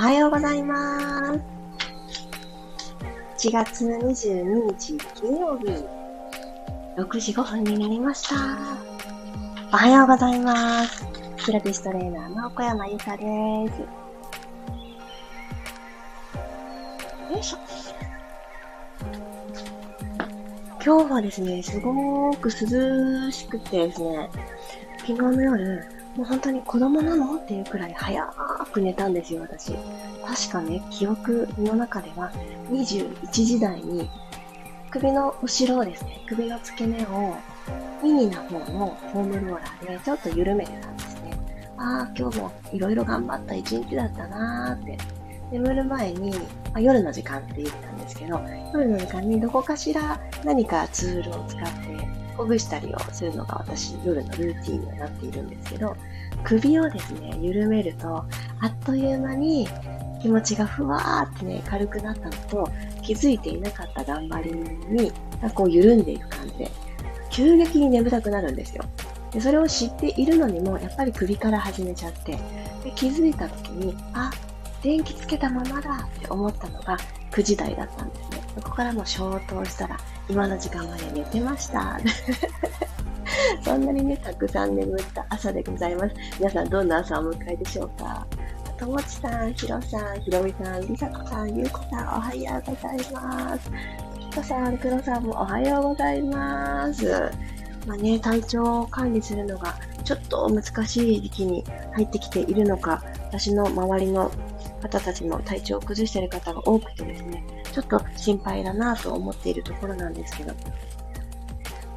おはようございます。1月22日金曜日、6時5分になりました。おはようございます。ピラティストレーナーの小山由かです。よいしょ。今日はですね、すごく涼しくてですね、昨日の夜、もう本当に子供なの？っていうくらい早く寝たんですよ、私。確かね、記憶の中では21時台に首の後ろをですね、首の付け根をミニな方のフォームローラーでちょっと緩めてたんですね。ああ、今日もいろいろ頑張った一日だったなーって。眠る前に、あ、夜の時間って言ったんですけど、夜の時間にどこかしら何かツールを使ってほぐしたりをするのが私夜のルーティンになっているんですけど、首をですね、緩めると、あっという間に気持ちがふわーってね、軽くなったのと、気づいていなかった頑張りに、こう緩んでいく感じで、急激に眠たくなるんですよ。で、それを知っているのにも、やっぱり首から始めちゃって、で気づいた時に、あ、電気つけたままだって思ったのが9時台だったんですね。そこからも消灯したら、今の時間まで寝てました。そんなにね、たくさん眠った朝でございます。皆さんどんな朝をお迎えでしょうか？ともちさん、ひろさん、ひろみさん、りさこさん、ゆうこさん、おはようございます。きこさん、くろさんもおはようございます。まあね、体調を管理するのがちょっと難しい時期に入ってきているのか、私の周りの方たちも体調を崩している方が多くてですね、ちょっと心配だなと思っているところなんですけど、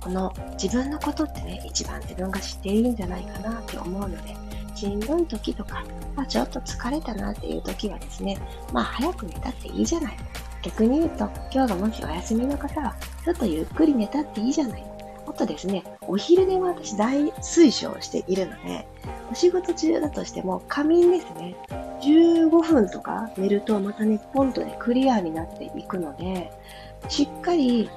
この自分のことってね、一番自分が知っているんじゃないかなって思うので、しんどい時とか、まあ、ちょっと疲れたなっていう時はですね、まあ早く寝たっていいじゃない。逆に言うと、今日がもしお休みの方は、ちょっとゆっくり寝たっていいじゃない。もっとですね、お昼寝は私大推奨しているので、お仕事中だとしても仮眠ですね。15分とか寝るとまたね、ポンとね、クリアになっていくので、しっかり、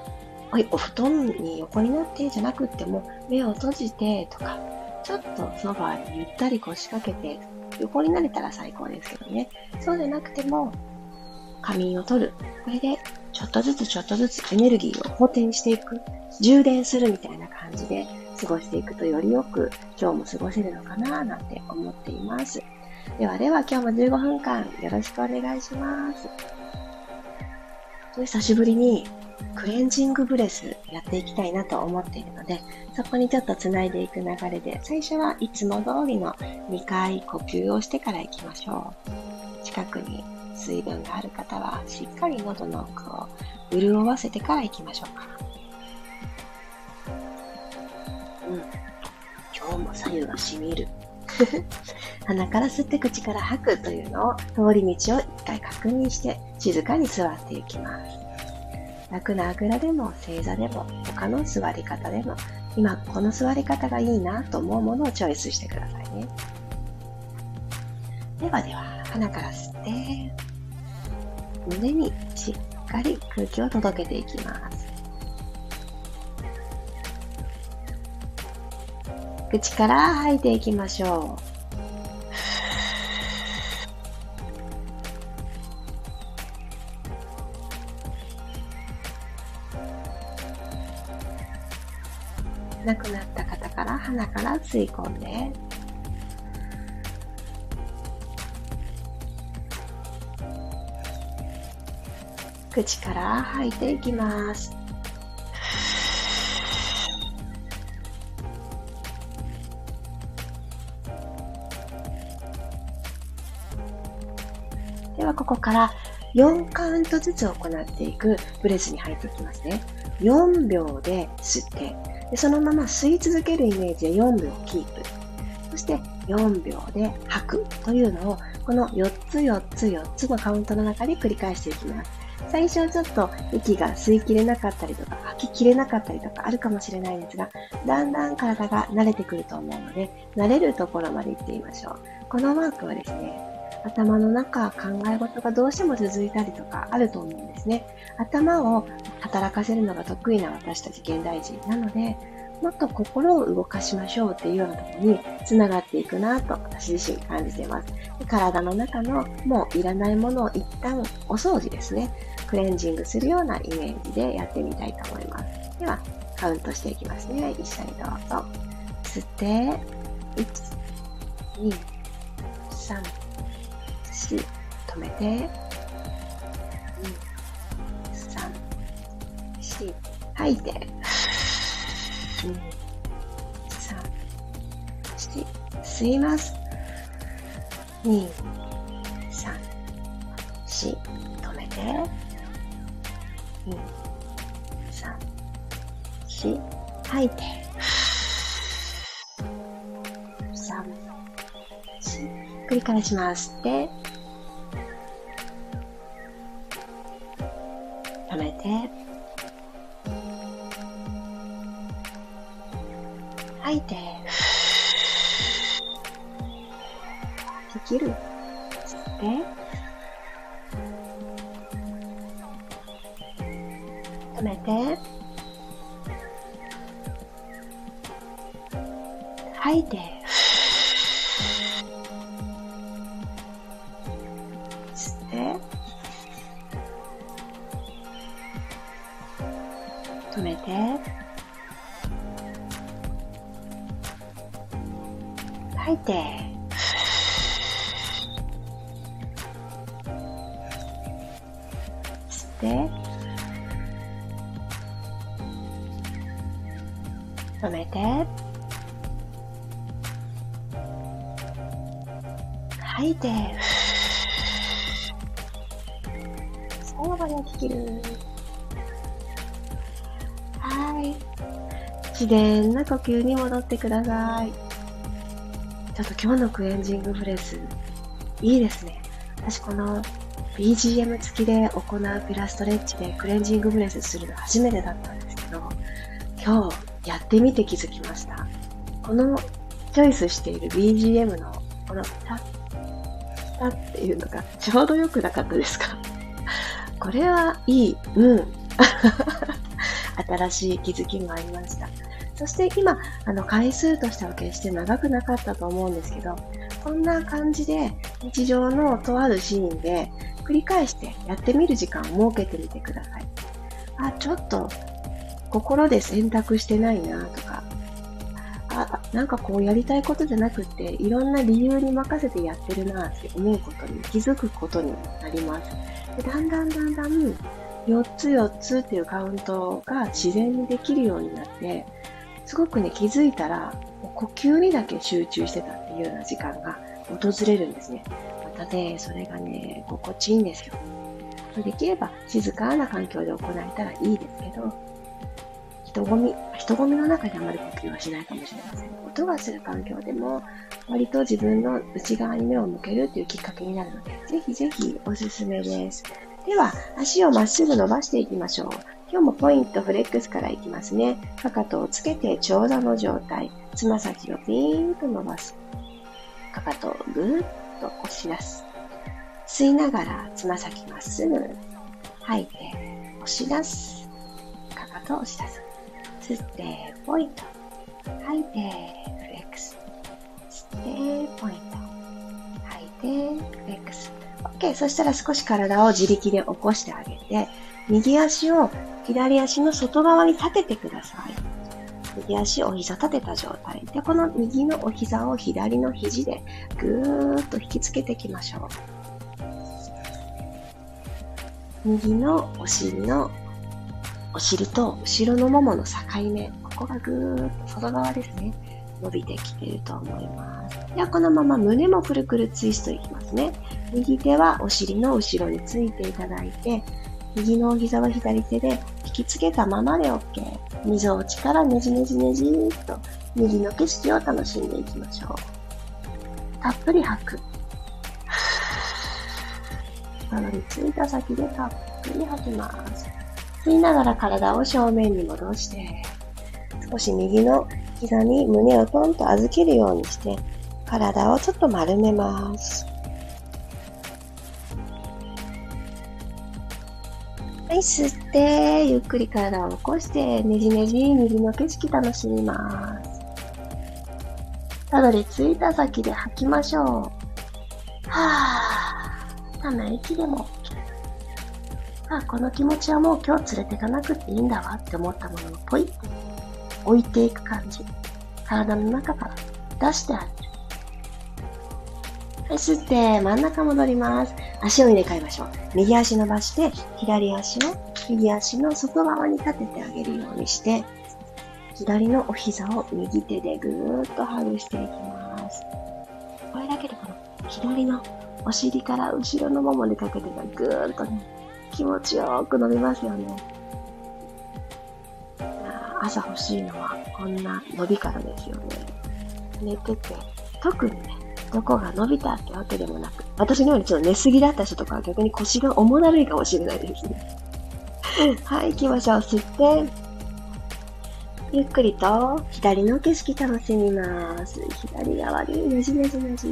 はい、お布団に横になってじゃなくっても、目を閉じてとか、ちょっとソファーにゆったり腰掛けて、横になれたら最高ですけどね。そうでなくても、仮眠を取る。これで、ちょっとずつちょっとずつエネルギーを補填していく。充電するみたいな感じで過ごしていくとよりよく今日も過ごせるのかななんて思っています。ではでは今日も15分間よろしくお願いします。久しぶりにクレンジングブレスやっていきたいなと思っているので、そこにちょっと繋いでいく流れで、最初はいつも通りの2回呼吸をしてから行きましょう。近くに水分がある方は、しっかり喉の奥を潤わせてから行きましょうか。うん。今日も左右がしみる。鼻から吸って口から吐くというのを通り道を一回確認して静かに座っていきます。楽なあぐらでも正座でも他の座り方でも今この座り方がいいなと思うものをチョイスしてくださいね。ではでは鼻から吸って胸にしっかり空気を届けていきます。口から吐いていきましょう。亡くなった方から鼻から吸い込んで口から吐いていきますここから4カウントずつ行っていくブレスに入っていきますね。4秒で吸ってでそのまま吸い続けるイメージで4秒キープ。そして4秒で吐くというのを、この4つ4つ4つのカウントの中で繰り返していきます。最初はちょっと息が吸いきれなかったりとか、吐ききれなかったりとかあるかもしれないですが、だんだん体が慣れてくると思うので、慣れるところまで行ってみましょう。このワークはですね、頭の中、考え事がどうしても続いたりとかあると思うんですね。頭を働かせるのが得意な私たち現代人なので、もっと心を動かしましょうっていうようなところに繋がっていくなと私自身感じています。体の中のもういらないものを一旦お掃除ですね。クレンジングするようなイメージでやってみたいと思います。では、カウントしていきますね。一緒にどうぞ。吸って、1、2、3、4、止めて、2、3、4、吐いて、2、3、4、吸います。2、3、4、止めて、2、3、4、吐いて、繰り返します。で、て、吐いて、できる？吸って、止めて、吐いて、止めて吐いて最後までききる。はい。自然な呼吸に戻ってください。ちょっと今日のクレンジングフレーズ、いいですね。私この BGM 付きで行うピラストレッチでクレンジングフレーズするの初めてだったんですけど、今日やってみて気づきました。このチョイスしている BGM のこのタッタっていうのがちょうど良くなかったですか？これはいい。うん。新しい気づきもありました。そして今、あの回数としては決して長くなかったと思うんですけど、こんな感じで日常のとあるシーンで繰り返してやってみる時間を設けてみてください。あ、ちょっと心で選択してないなとか、あ、なんかこうやりたいことじゃなくて、いろんな理由に任せてやってるなって思うことに気づくことになります。でだんだんだんだん4つ4つっていうカウントが自然にできるようになって、すごくね、気づいたら、呼吸にだけ集中してたっていうような時間が訪れるんですね。またね、それがね、心地いいんですよ。できれば静かな環境で行えたらいいですけど、人混み、人混みの中であまり呼吸はしないかもしれません。音がする環境でも、割と自分の内側に目を向けるっていうきっかけになるので、ぜひぜひおすすめです。では、足をまっすぐ伸ばしていきましょう。今日もポイントフレックスからいきますね。かかとをつけて長座の状態。つま先をピーンと伸ばす。かかとをぐーっと押し出す。吸いながらつま先まっすぐ。吐いて押し出す。かかとを押し出す。吸ってポイント。吐いてフレックス。吸ってポイント。吐いてフレックス。OK。そしたら少し体を自力で起こしてあげて、右足を左足の外側に立ててください。右足お膝立てた状態で、この右のお膝を左の肘でぐーっと引きつけていきましょう。右のお尻のお尻と後ろのももの境目、ここがぐーっと外側ですね。伸びてきてると思います。では、このまま胸もくるくるツイストいきますね。右手はお尻の後ろについていただいて、右の膝は左手で引きつけたままで OK。溝落ちからねじねじねじーっと右の景色を楽しんでいきましょう。たっぷり吐く。たどり着いた先でたっぷり吐きます。吸いながら体を正面に戻して、少し右の膝に胸をトンと預けるようにして、体をちょっと丸めます。はい、吸って、ゆっくり体を起こして、ねじねじ、右の景色楽しみます。たどり着いた先で吐きましょう。はぁ、ため息でもあ、この気持ちはもう今日連れてかなくていいんだわって思ったものをポイって置いていく感じ。体の中から出してあげる。はい、吸って、真ん中戻ります。足を入れ替えましょう。右足伸ばして、左足を右足の外側に立ててあげるようにして、左のお膝を右手でぐーっとハグしていきます。これだけでこの左のお尻から後ろのももにかけてがぐーっとね、気持ちよく伸びますよね。朝欲しいのはこんな伸びからですよね。寝てて、特にね、どこが伸びたってわけでもなく、私のようにちょっと寝すぎだった人とかは逆に腰が重だるいかもしれないですね。はい、行きましょう。吸って、ゆっくりと左の景色楽しみます。左側にねじねじねじ。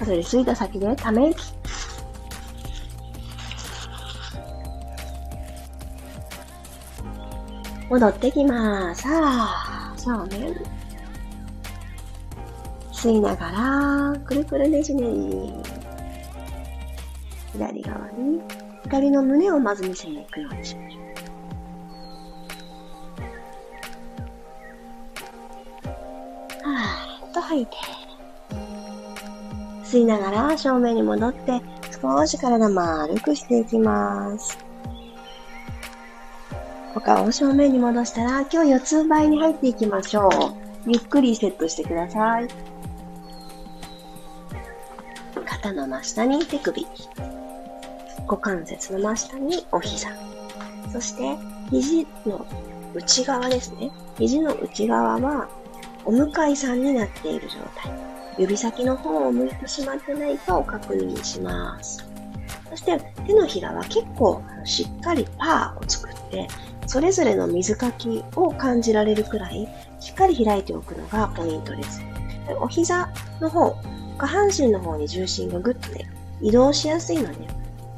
あとで吸いた先でため息？戻ってきます。さあ、正面。吸いながら、くるくるねじねじ。左側に、左の胸をまず見せに行くようにしましょう。はぁ、と吐いて。吸いながら正面に戻って、少し体丸くしていきます。お顔を正面に戻したら、今日四つ倍に入っていきましょう。ゆっくりセットしてください。肩の真下に手首。股関節の真下にお膝。そして、肘の内側ですね。肘の内側は、お向かいさんになっている状態。指先の方を向いてしまってないかを確認します。そして、手のひらは結構しっかりパーを作って、それぞれの水かきを感じられるくらい、しっかり開いておくのがポイントです。お膝の方、下半身の方に重心がぐっとね、移動しやすいので、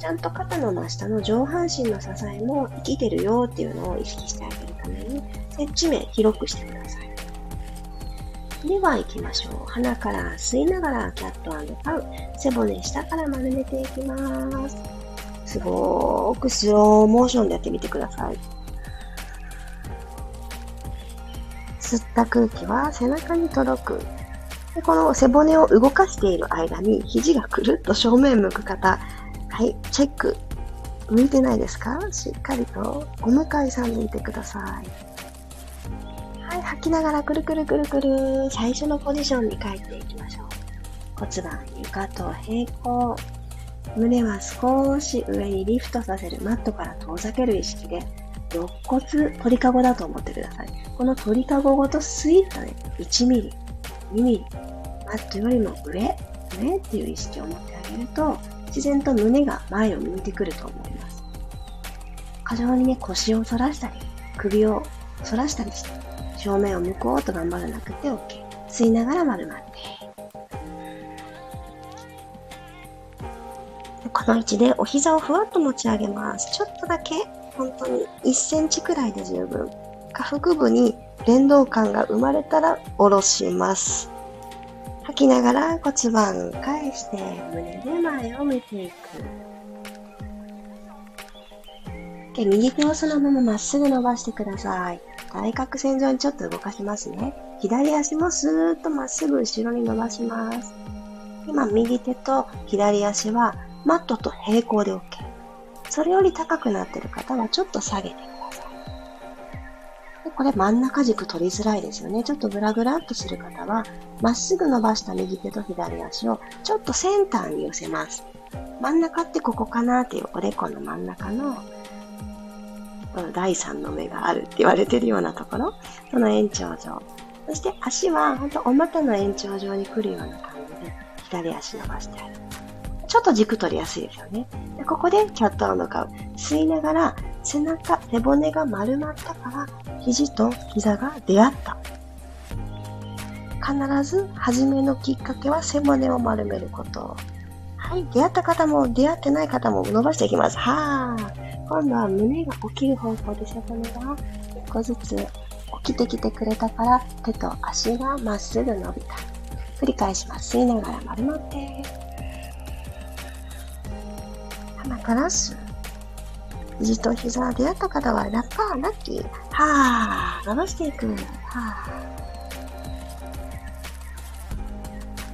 ちゃんと肩の真下の上半身の支えも生きてるよっていうのを意識してあげるために、接地面広くしてください。では行きましょう。鼻から吸いながらキャットパウ。背骨下から丸めていきます。すごーくスローモーションでやってみてください。吸った空気は背中に届く。でこの背骨を動かしている間に肘がくるっと正面向く方。はい、チェック。向いてないですか？しっかりとお向かいさんでいてください。吐きながらくるくるくるくる。最初のポジションに帰っていきましょう。骨盤床と平行。胸は少し上にリフトさせる。マットから遠ざける意識で肋骨、鳥かごだと思ってください。この鳥かごごとスイッとね、1ミリ、2ミリ、マットよりも上、上っていう意識を持ってあげると、自然と胸が前を向いてくると思います。過剰にね、腰を反らしたり、首を反らしたりして、正面を向こうと頑張らなくて OK。吸いながら丸まって。この位置でお膝をふわっと持ち上げます。ちょっとだけ本当に1センチくらいで十分。下腹部に連動感が生まれたら下ろします。吐きながら骨盤返して胸で前を見ていく。右手をそのまままっすぐ伸ばしてください。対角線上にちょっと動かしますね。左足もスーッとまっすぐ後ろに伸ばします。今、右手と左足はマットと平行で OK。それより高くなっている方はちょっと下げてください。でこれ真ん中軸取りづらいですよね。ちょっとグラグラっとする方は、まっすぐ伸ばした右手と左足をちょっとセンターに寄せます。真ん中ってここかなっていうおでこの真ん中の第三の目があるって言われてるようなところ、その延長上。そして足は本当お股の延長上に来るような感じで左足伸ばしてある。ちょっと軸取りやすいですよね。でここでキャットカウ。吸いながら背中、背骨が丸まったから肘と膝が出会った。必ず初めのきっかけは背骨を丸めること。はい。出会った方も出会ってない方も伸ばしていきます。はー。今度は胸が起きる方向で背骨が一個ずつ起きてきてくれたから手と足がまっすぐ伸びた。繰り返します。吸いながら丸まって。鼻から吸う。肘と膝出会った方はラッパー、ラッキー。はー。伸ばしていく。はー。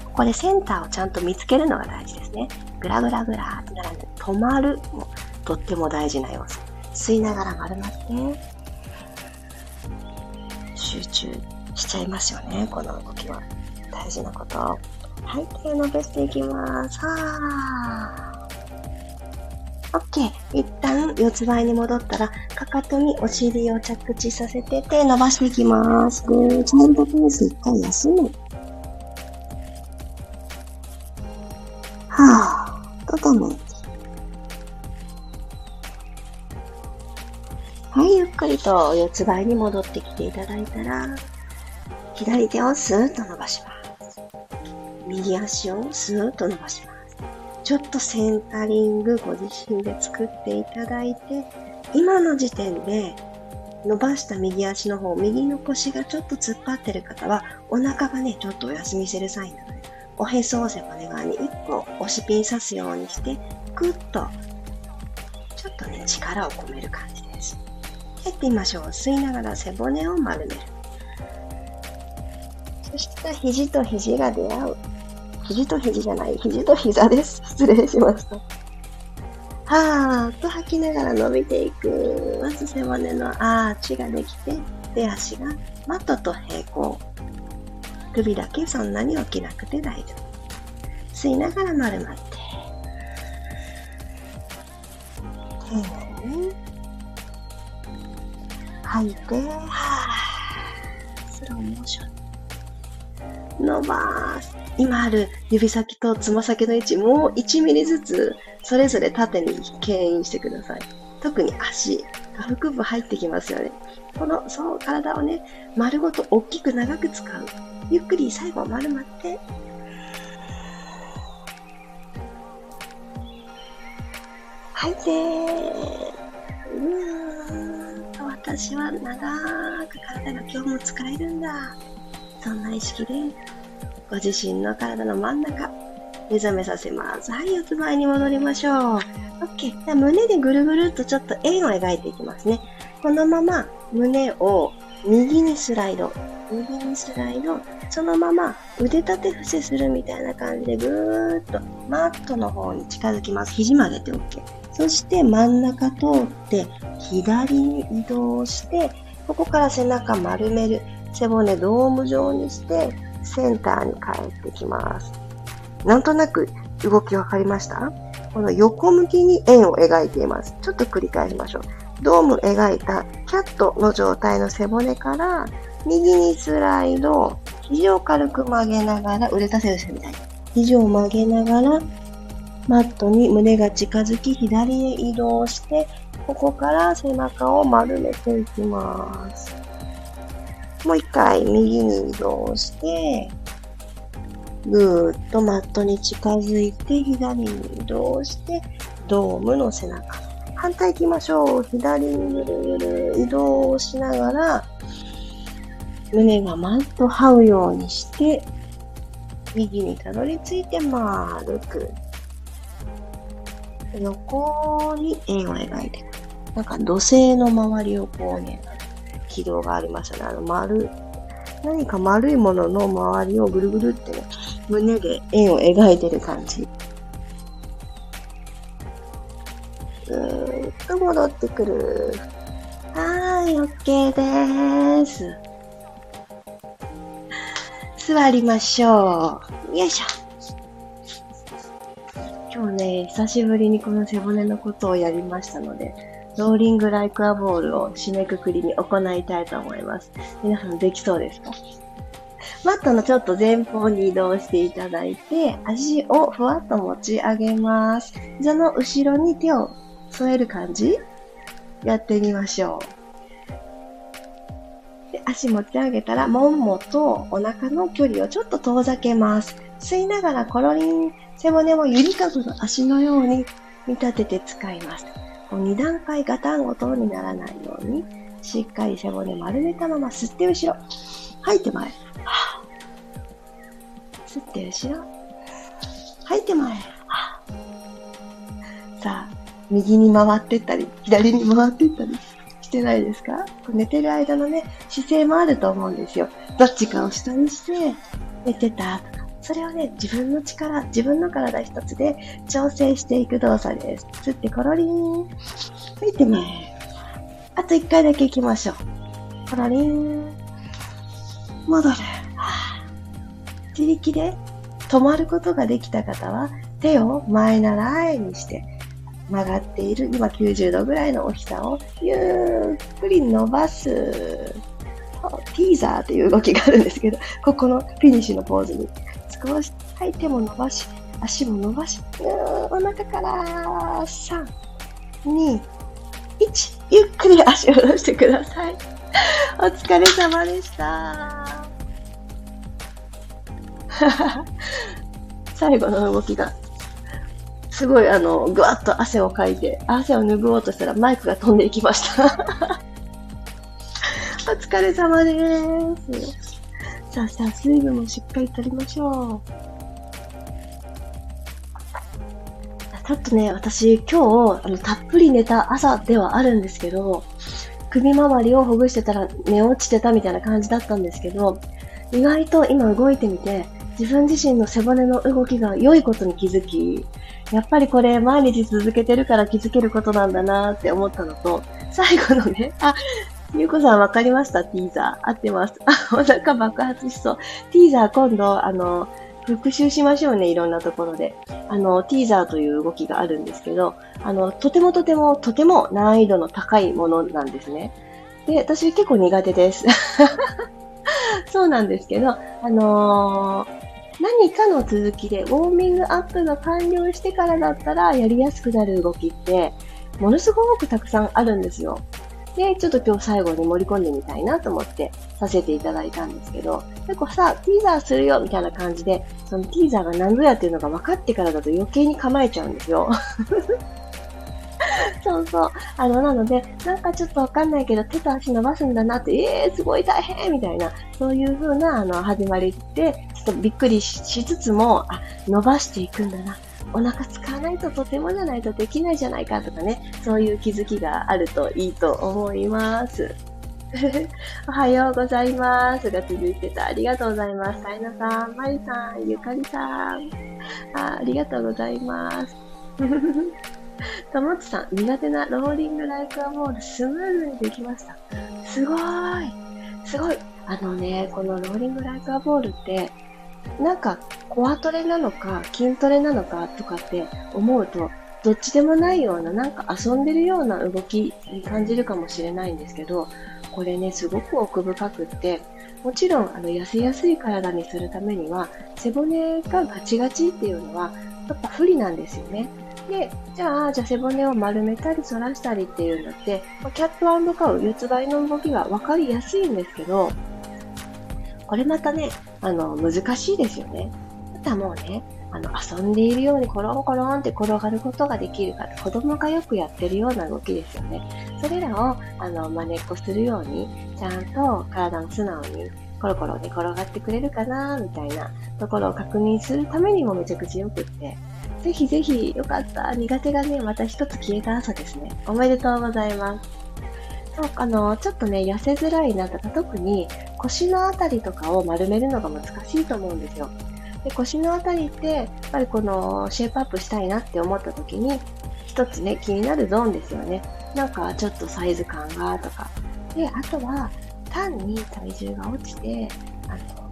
ここでセンターをちゃんと見つけるのが大事ですね。ぐらぐらぐらってならぬ、止まるもとっても大事な要素。吸いながら丸まって、集中しちゃいますよね、この動きは。大事なこと。はい、手を伸ばしていきます。はー。OK。一旦四つ倍に戻ったら、かかとにお尻を着地させて手伸ばしていきます。で、ちゃんとペース一回休む。と四つ倍に戻ってきていただいたら、左手をスーッと伸ばします。右足をスーッと伸ばします。ちょっとセンタリングご自身で作っていただいて、今の時点で伸ばした右足の方、右の腰がちょっと突っ張ってる方は、お腹がね、ちょっとお休みするサインなので、おへそを背骨側に一個押しピン刺すようにして、ぐっと、ちょっとね、力を込める感じです。やってみましょう。吸いながら背骨を丸める。そしたら肘と肘が出会う。肘と肘じゃない、肘と膝です。失礼しました。はーっと吐きながら伸びていく。まず背骨のアーチができて、手足がマットと平行。首だけそんなに起きなくて大丈夫。吸いながら丸まって。丁寧に。吐いて、スローモーション。伸ばす。今ある指先とつま先の位置もう1ミリずつそれぞれ縦に牽引してください。特に足、腹部入ってきますよね。この、そう、体をね、丸ごと大きく長く使う。ゆっくり最後丸まって、吐いてうーん私は長く体が今日も使えるんだ。そんな意識で、ご自身の体の真ん中、目覚めさせます。はい、四つ前に戻りましょう。OK。じゃ胸でぐるぐるっとちょっと円を描いていきますね。このまま胸を右にスライド。右にスライド。そのまま腕立て伏せするみたいな感じでぐーっとマットの方に近づきます。肘曲げて OK。そして真ん中通って左に移動して、ここから背中丸める。背骨ドーム状にしてセンターに帰ってきます。なんとなく動きわかりました？この横向きに円を描いています。ちょっと繰り返しましょう。ドーム描いたキャットの状態の背骨から右にスライド、肘を軽く曲げながら、腕立て伏せみたいに。肘を曲げながら、マットに胸が近づき、左へ移動して、ここから背中を丸めていきます。もう一回右に移動して、ぐーっとマットに近づいて、左に移動して、ドームの背中。反対行きましょう。左にぐるぐる移動しながら、胸がマッと這うようにして、右にたどり着いて丸く、横に円を描いてく。なんか土星の周りをこうね、軌道がありましたね。あの丸、何か丸いものの周りをぐるぐるってね、胸で円を描いてる感じ。戻ってくる。はーい、OK です。座りましょう。よいしょ。今日ね、久しぶりにこの背骨のことをやりましたので、ローリングライクアボールを締めくくりに行いたいと思います。皆さんできそうですか？マットのちょっと前方に移動していただいて、足をふわっと持ち上げます。膝の後ろに手を添える感じ？やってみましょう。で足持ち上げたら、ももとお腹の距離をちょっと遠ざけます。吸いながらコロリン、背骨もゆりかごの足のように見立てて使います。2段階ガタンゴトンにならないように、しっかり背骨丸めたまま吸って後ろ。吐いて前。吸って後ろ。吐いて前。右に回ってったり、左に回ってったりしてないですか？寝てる間のね、姿勢もあると思うんですよ。どっちかを下にして、寝てたとか。それをね、自分の力、自分の体一つで調整していく動作です。吸ってコロリン。吐いて前。あと一回だけ行きましょう。コロリン。戻る。自力で止まることができた方は、手を前習いにして曲がっている、今90度ぐらいのお膝をゆっくり伸ばす。ティーザーという動きがあるんですけど、ここのフィニッシュのポーズに少し、はい、手も伸ばし、足も伸ばし、お腹から3、2、1、ゆっくり足を下ろしてください。お疲れ様でした。最後の動きが、すごいあの、ぐわっと汗をかいて、汗を拭おうとしたらマイクが飛んでいきました。お疲れ様です。さあさあ、水分もしっかりとりましょう。ちょっとね、私今日、あの、たっぷり寝た朝ではあるんですけど、首周りをほぐしてたら寝落ちてたみたいな感じだったんですけど、意外と今動いてみて、自分自身の背骨の動きが良いことに気づき、やっぱりこれ毎日続けてるから気づけることなんだなって思ったのと、最後のね、あ、ゆうこさんわかりました？ティーザー。合ってます。あ、お腹爆発しそう。ティーザー今度、あの、復習しましょうね、いろんなところで。あの、ティーザーという動きがあるんですけど、あの、とてもとてもとても難易度の高いものなんですね。で、私結構苦手です。そうなんですけど、あのー何かの続きでウォーミングアップが完了してからだったらやりやすくなる動きってものすごくたくさんあるんですよ。で、ちょっと今日最後に盛り込んでみたいなと思ってさせていただいたんですけど、結構さ、ティーザーするよみたいな感じで、そのティーザーが何ぞやっていうのが分かってからだと余計に構えちゃうんですよ。そうそう。あの、なので、なんかちょっとわかんないけど、手と足伸ばすんだなって、ええー、すごい大変みたいな、そういう風な、あの、始まりって、ちょっとびっくりしつつも、あ、伸ばしていくんだな。お腹使わないととてもじゃないとできないじゃないかとかね、そういう気づきがあるといいと思います。おはようございます。が続いてた。ありがとうございます。さいなさん、まゆさん、ゆかりさん。あありがとうございます。ともちさん、苦手なローリングライクアボール、スムーズにできました。すごーい。すごい。あのね、このローリングライクアボールって、なんか、コアトレなのか、筋トレなのかとかって思うと、どっちでもないような、なんか遊んでるような動きに感じるかもしれないんですけど、これね、すごく奥深くって、もちろん、あの、痩せやすい体にするためには、背骨がガチガチっていうのは、やっぱ不利なんですよね。で、じゃあ、じゃあ背骨を丸めたり反らしたりっていうのって、キャットカウ、四つ倍の動きが分かりやすいんですけど、これまたね、あの、難しいですよね。あとはもうね、あの、遊んでいるようにコロンコロンって転がることができるか子供がよくやってるような動きですよね。それらを、あの、真似っこするように、ちゃんと体の素直にコロコロ寝転がってくれるかな、みたいなところを確認するためにもめちゃくちゃよくって、ぜひぜひ、よかった。苦手がね、また一つ消えた朝ですね。おめでとうございます。そう、あの、ちょっとね、痩せづらいなとか、特に腰のあたりとかを丸めるのが難しいと思うんですよ。で腰のあたりって、やっぱりこのシェイプアップしたいなって思った時に、一つね、気になるゾーンですよね。なんかちょっとサイズ感がとか。で、あとは、単に体重が落ちて、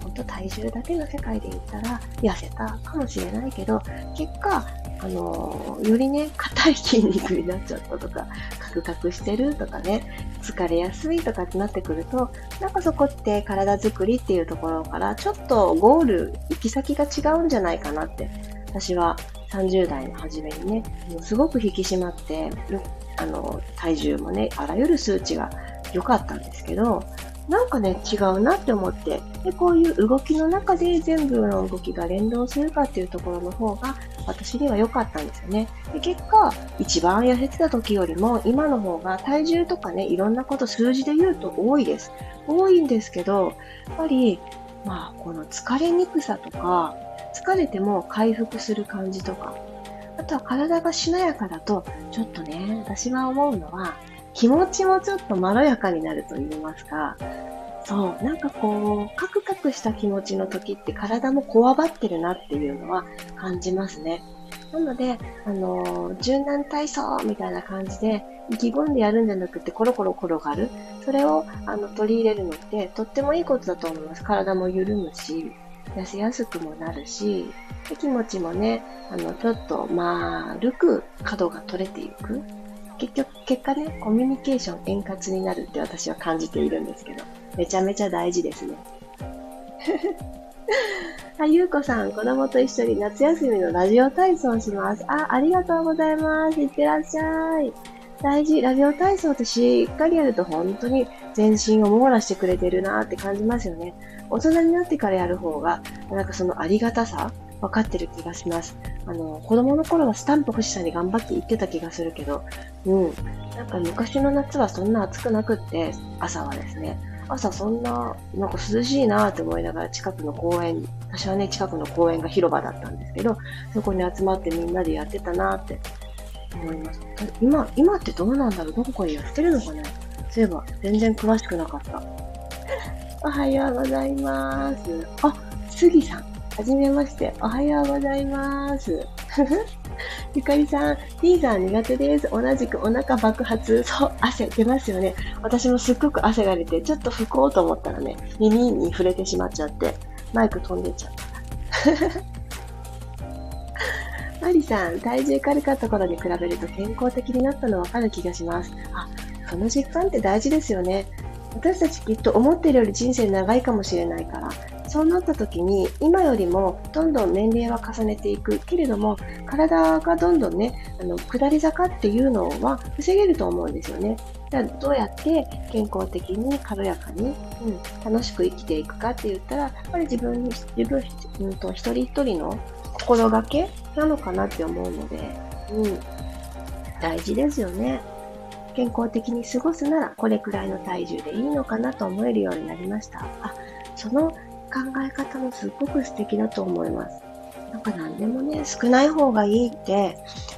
本当体重だけの世界で言ったら痩せたかもしれないけど、結果、あのよりね、硬い筋肉になっちゃったとか、カクカクしてるとかね、疲れやすいとかってなってくると、なんかそこって体作りっていうところから、ちょっとゴール、行き先が違うんじゃないかなって、私は30代の初めにね、もうすごく引き締まって、あの、体重もね、あらゆる数値が良かったんですけど、なんかね、違うなって思って、で、こういう動きの中で全部の動きが連動するかっていうところの方が、私には良かったんですよね。で、結果、一番痩せてた時よりも、今の方が体重とかね、いろんなこと数字で言うと多いです。多いんですけど、やっぱり、まあ、この疲れにくさとか、疲れても回復する感じとか、あとは体がしなやかだと、ちょっとね、私が思うのは、気持ちもちょっとまろやかになると言いますか、そう、なんかこう、カクカクした気持ちの時って体もこわばってるなっていうのは感じますね。なので、あのー、柔軟体操みたいな感じで、意気込んでやるんじゃなくて、コロコロ転がる。それを、あの、取り入れるのって、とってもいいことだと思います。体も緩むし、痩せやすくもなるし、で気持ちもね、あの、ちょっと、丸く角が取れていく。結局、結果ね、コミュニケーション円滑になるって私は感じているんですけど、めちゃめちゃ大事ですね。あ、ゆうこさん、子供と一緒に夏休みのラジオ体操します。あ、ありがとうございます。いってらっしゃい。大事。ラジオ体操ってしっかりやると本当に全身を網羅してくれてるなって感じますよね。大人になってからやる方が、なんかそのありがたさ分かってる気がします。あの、子供の頃はスタンプ欲しさに頑張って言ってた気がするけど、うん。なんか昔の夏はそんな暑くなくって、朝はですね、朝そんな、なんか涼しいなって思いながら近くの公園、私はね、近くの公園が広場だったんですけど、そこに集まってみんなでやってたなって思います。今、今ってどうなんだろう？どこでやってるのかねそういえば、全然詳しくなかった。おはようございます。あ、杉さん。はじめまして。おはようございます。ゆかりさん、T さん苦手です。同じくお腹爆発。そう、汗出ますよね。私もすっごく汗が出て、ちょっと拭こうと思ったらね、耳に触れてしまっちゃって、マイク飛んでっちゃった。マリさん、体重軽かった頃に比べると健康的になったのわかる気がします。あ、その実感って大事ですよね。私たちきっと思ってるより人生長いかもしれないから、そうなった時に今よりもどんどん年齢は重ねていくけれども体がどんどんねあの下り坂っていうのは防げると思うんですよね。じゃあどうやって健康的に軽やかに、うん、楽しく生きていくかって言ったらやっぱり自分自分、うんと、一人一人の心がけなのかなって思うので、うん、大事ですよね。健康的に過ごすならこれくらいの体重でいいのかなと思えるようになりました。あ、その考え方もすごく素敵だと思います。なんか何でもね、少ない方がいいって、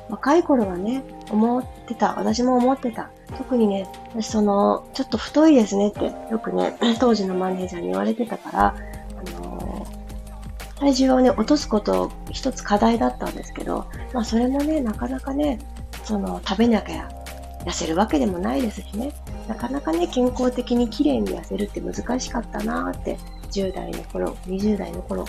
若い頃はね、思ってた。私も思ってた。特にね、私その、ちょっと太いですねって、よくね、当時のマネージャーに言われてたから、あのー、体重をね、落とすことを一つ課題だったんですけど、まあそれもね、なかなかね、その、食べなきゃ痩せるわけでもないですしね、なかなかね、健康的に綺麗に痩せるって難しかったなーって10代の頃、20代の頃、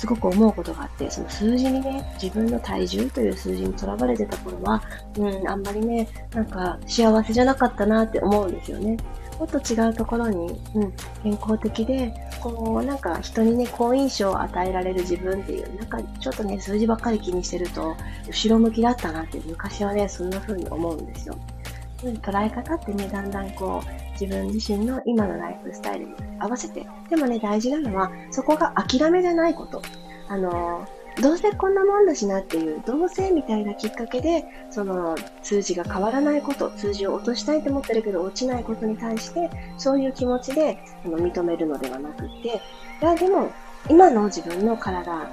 すごく思うことがあって、その数字にね、自分の体重という数字にとらわれてた頃は、うん、あんまりね、なんか幸せじゃなかったなって思うんですよね。もっと違うところに、うん、健康的で、こう、なんか人にね、好印象を与えられる自分っていう、なんかちょっとね、数字ばっかり気にしてると、後ろ向きだったなって昔はね、そんな風に思うんですよ。捉え方ってね、だんだんこう、自分自身の今のライフスタイルに合わせて、でもね、大事なのは、そこが諦めじゃないこと。あの、どうせこんなもんだしなっていう、どうせみたいなきっかけで、その数字が変わらないこと、数字を落としたいと思ってるけど落ちないことに対して、そういう気持ちであの認めるのではなくって、いや、でも、今の自分の体、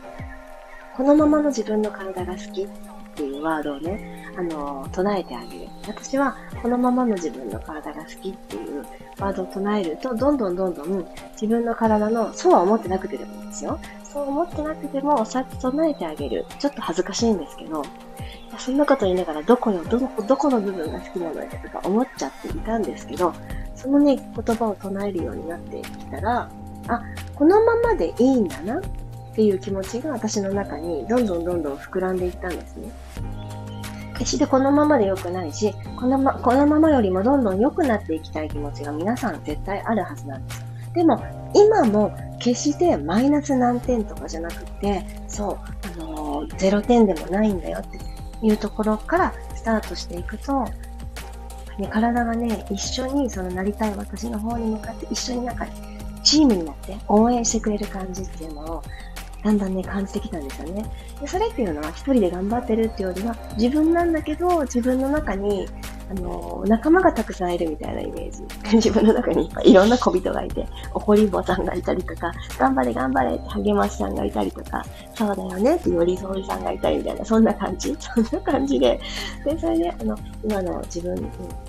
このままの自分の体が好き。っていうワードをね、あの、唱えてあげる。私はこのままの自分の体が好きっていうワードを唱えると、どんどんどんどん自分の体の、そうは思ってなくてでもいいですよ。そう思ってなくても、そうやって唱えてあげる。ちょっと恥ずかしいんですけど、そんなこと言いながら、どこの、どこ、どこの部分が好きなのよとか思っちゃっていたんですけど、そのね、言葉を唱えるようになってきたら、あ、このままでいいんだなっていう気持ちが私の中にどんどんどんどん膨らんでいったんですね。決してこのままで良くないし、このま、このままよりもどんどん良くなっていきたい気持ちが皆さん絶対あるはずなんです。でも、今も決してマイナス何点とかじゃなくて、そう、あのー、0点でもないんだよっていうところからスタートしていくと、ね、体がね、一緒にそのなりたい私の方に向かって一緒になんかチームになって応援してくれる感じっていうのをだんだんね、感じてきたんですよね。でそれっていうのは一人で頑張ってるっていうよりは自分なんだけど自分の中にあの、仲間がたくさんいるみたいなイメージ。自分の中にいろんな小人がいて、怒り坊さんがいたりとか、頑張れ頑張れって励ましさんがいたりとか、そうだよねって寄り添いさんがいたりみたいな、そんな感じ？そんな感じで、で、それで、あの、今の自分、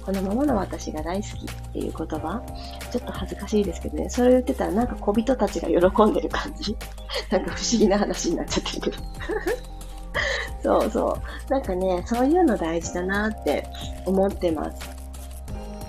このままの私が大好きっていう言葉、ちょっと恥ずかしいですけどね、それを言ってたらなんか小人たちが喜んでる感じ なんか不思議な話になっちゃってるけど。そうそう。なんかね、そういうの大事だなって思ってます。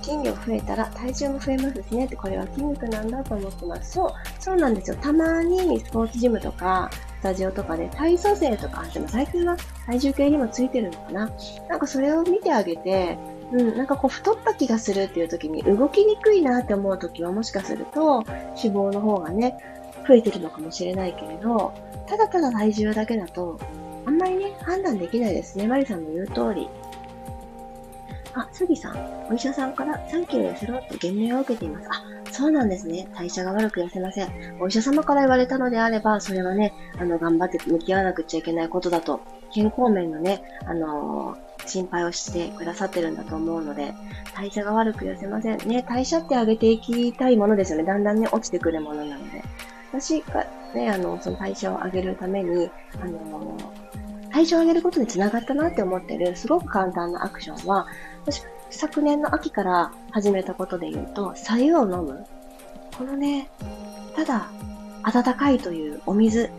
筋力増えたら体重も増えますしねって、これは筋肉なんだと思ってます。そう、そうなんですよ。たまにスポーツジムとか、スタジオとかで体組成とか、でも最近は体重計にもついてるのかな。なんかそれを見てあげて、うん、なんかこう太った気がするっていう時に動きにくいなって思う時はもしかすると脂肪の方がね、増えてるのかもしれないけれど、ただただ体重だけだとあんまりね、判断できないですね。マリさんの言う通り。あ、スギさん、お医者さんから3キロ痩せろと言命を受けています。あ、そうなんですね。代謝が悪く痩せません。お医者様から言われたのであれば、それはね、あの、頑張って向き合わなくちゃいけないことだと、健康面のね、あのー、心配をしてくださってるんだと思うので、代謝が悪く痩せません。ね、代謝って上げていきたいものですよね。だんだんね、落ちてくるものなので。私がね、あの、その代謝を上げるために、あの体重を上げることにつながったなって思ってる、すごく簡単なアクションは、私、昨年の秋から始めたことで言うと、左右を飲む。このね、ただ、温かいというお水。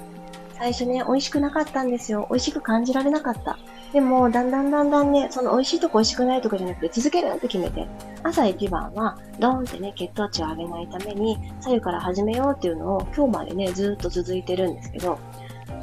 最初ね、美味しくなかったんですよ。美味しく感じられなかった。でも、だんだんだんだんね、その美味しいとこ美味しくないとこじゃなくて、続けるって決めて、朝一番は、ドーンってね、血糖値を上げないために、左右から始めようっていうのを、今日までね、ずっと続いてるんですけど、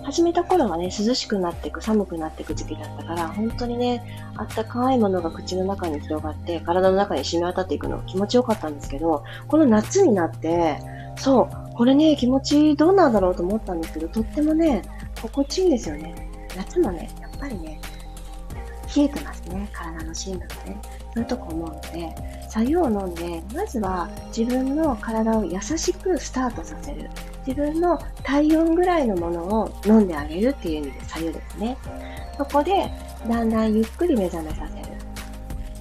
始めた頃はね、涼しくなっていく、寒くなっていく時期だったから、本当にね、あったかいものが口の中に広がって、体の中に染み渡っていくの気持ちよかったんですけど、この夏になって、そう、これね、気持ちどうなんだろうと思ったんですけど、とってもね、心地いいんですよね。夏もね、やっぱりね、冷えてますね、体の芯部がね。そういうとこ思うので、作用を飲んで、まずは自分の体を優しくスタートさせる。自分の体温ぐらいのものを飲んであげるっていう意味で左右ですね。そこで、だんだんゆっくり目覚めさせる。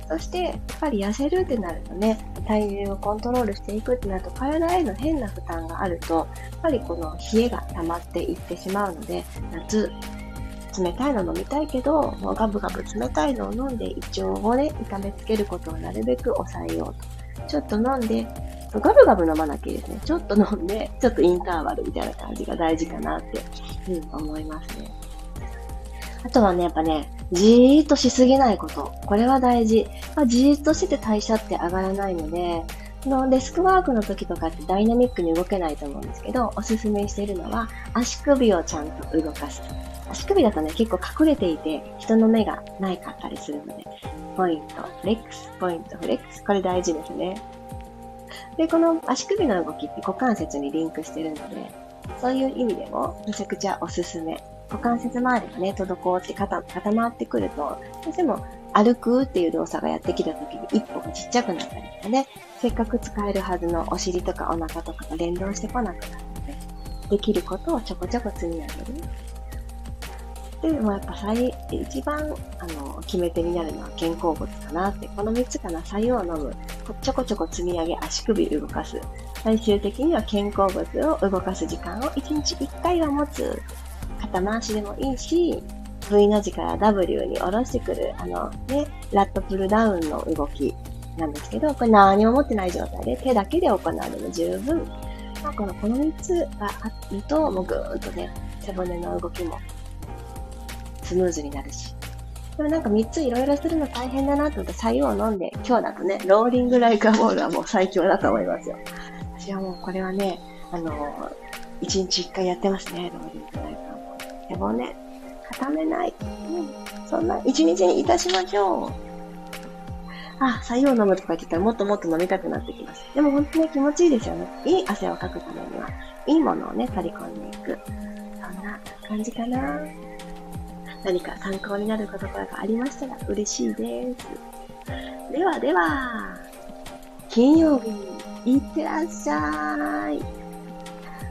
そして、やっぱり痩せるってなるとね、体重をコントロールしていくってなると、体への変な負担があると、やっぱりこの冷えが溜まっていってしまうので、夏、冷たいの飲みたいけど、もうガブガブ冷たいのを飲んで胃腸をね、痛めつけることをなるべく抑えようと。ちょっと飲んで、ガブガブ飲まなきゃいいですね。ちょっと飲んで、ちょっとインターバルみたいな感じが大事かなって、うん、思いますね。あとはね、やっぱね、じーっとしすぎないこと。これは大事。まあ、じーっとしてて代謝って上がらないので、のデスクワークの時とかってダイナミックに動けないと思うんですけど、おすすめしているのは足首をちゃんと動かす。足首だとね、結構隠れていて、人の目がないかったりするので、ポイント、フレックス、ポイント、フレックス、これ大事ですね。で、この足首の動きって股関節にリンクしてるので、そういう意味でもめちゃくちゃおすすめ。股関節周りがね、滞って固固まってくると、どうしても歩くっていう動作がやってきた時に一歩がちっちゃくなったりとかね、せっかく使えるはずのお尻とかお腹とかが連動してこなくなるので、できることをちょこちょこ積み上げる。でもやっぱ最、一番、あの、決め手になるのは肩甲骨かなって、この3つかな、左右を飲む、ちょこちょこ積み上げ、足首動かす。最終的には肩甲骨を動かす時間を1日1回は持つ。肩回しでもいいし、V の字から W に下ろしてくる、あのね、ラットプルダウンの動きなんですけど、これ何も持ってない状態で手だけで行うでも十分。まあ、このこの3つがあると、もうぐーんとね、背骨の動きもスムーズになるし。でもなんか3ついろいろするの大変だなと思って左右を飲んで、今日だとね、ローリングライカーボールはもう最強だと思いますよ。私はもうこれはね、あのー、1日1回やってますね、ローリングライカーボール。背骨、固めない。うん。そんな1日にいたしましょう。あ、左右を飲むとか言ってたらもっともっと飲みたくなってきます。でも本当に気持ちいいですよね。いい汗をかくためには、いいものをね、取り込んでいく。そんな感じかな。何か参考になることがありましたら嬉しいです。ではでは、金曜日、いってらっしゃい。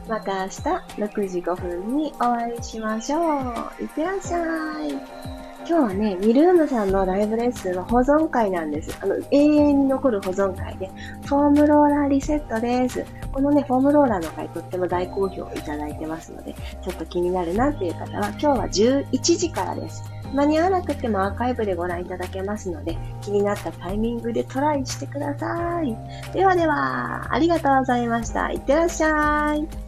また明日6時5分にお会いしましょう。いってらっしゃい。今日はね、ミルームさんのライブレッスンの保存会なんです。あの、永遠に残る保存会で、フォームローラーリセットです。このね、フォームローラーの回とっても大好評いただいてますので、ちょっと気になるなっていう方は、今日は11時からです。間に合わなくてもアーカイブでご覧いただけますので、気になったタイミングでトライしてください。ではでは、ありがとうございました。いってらっしゃい。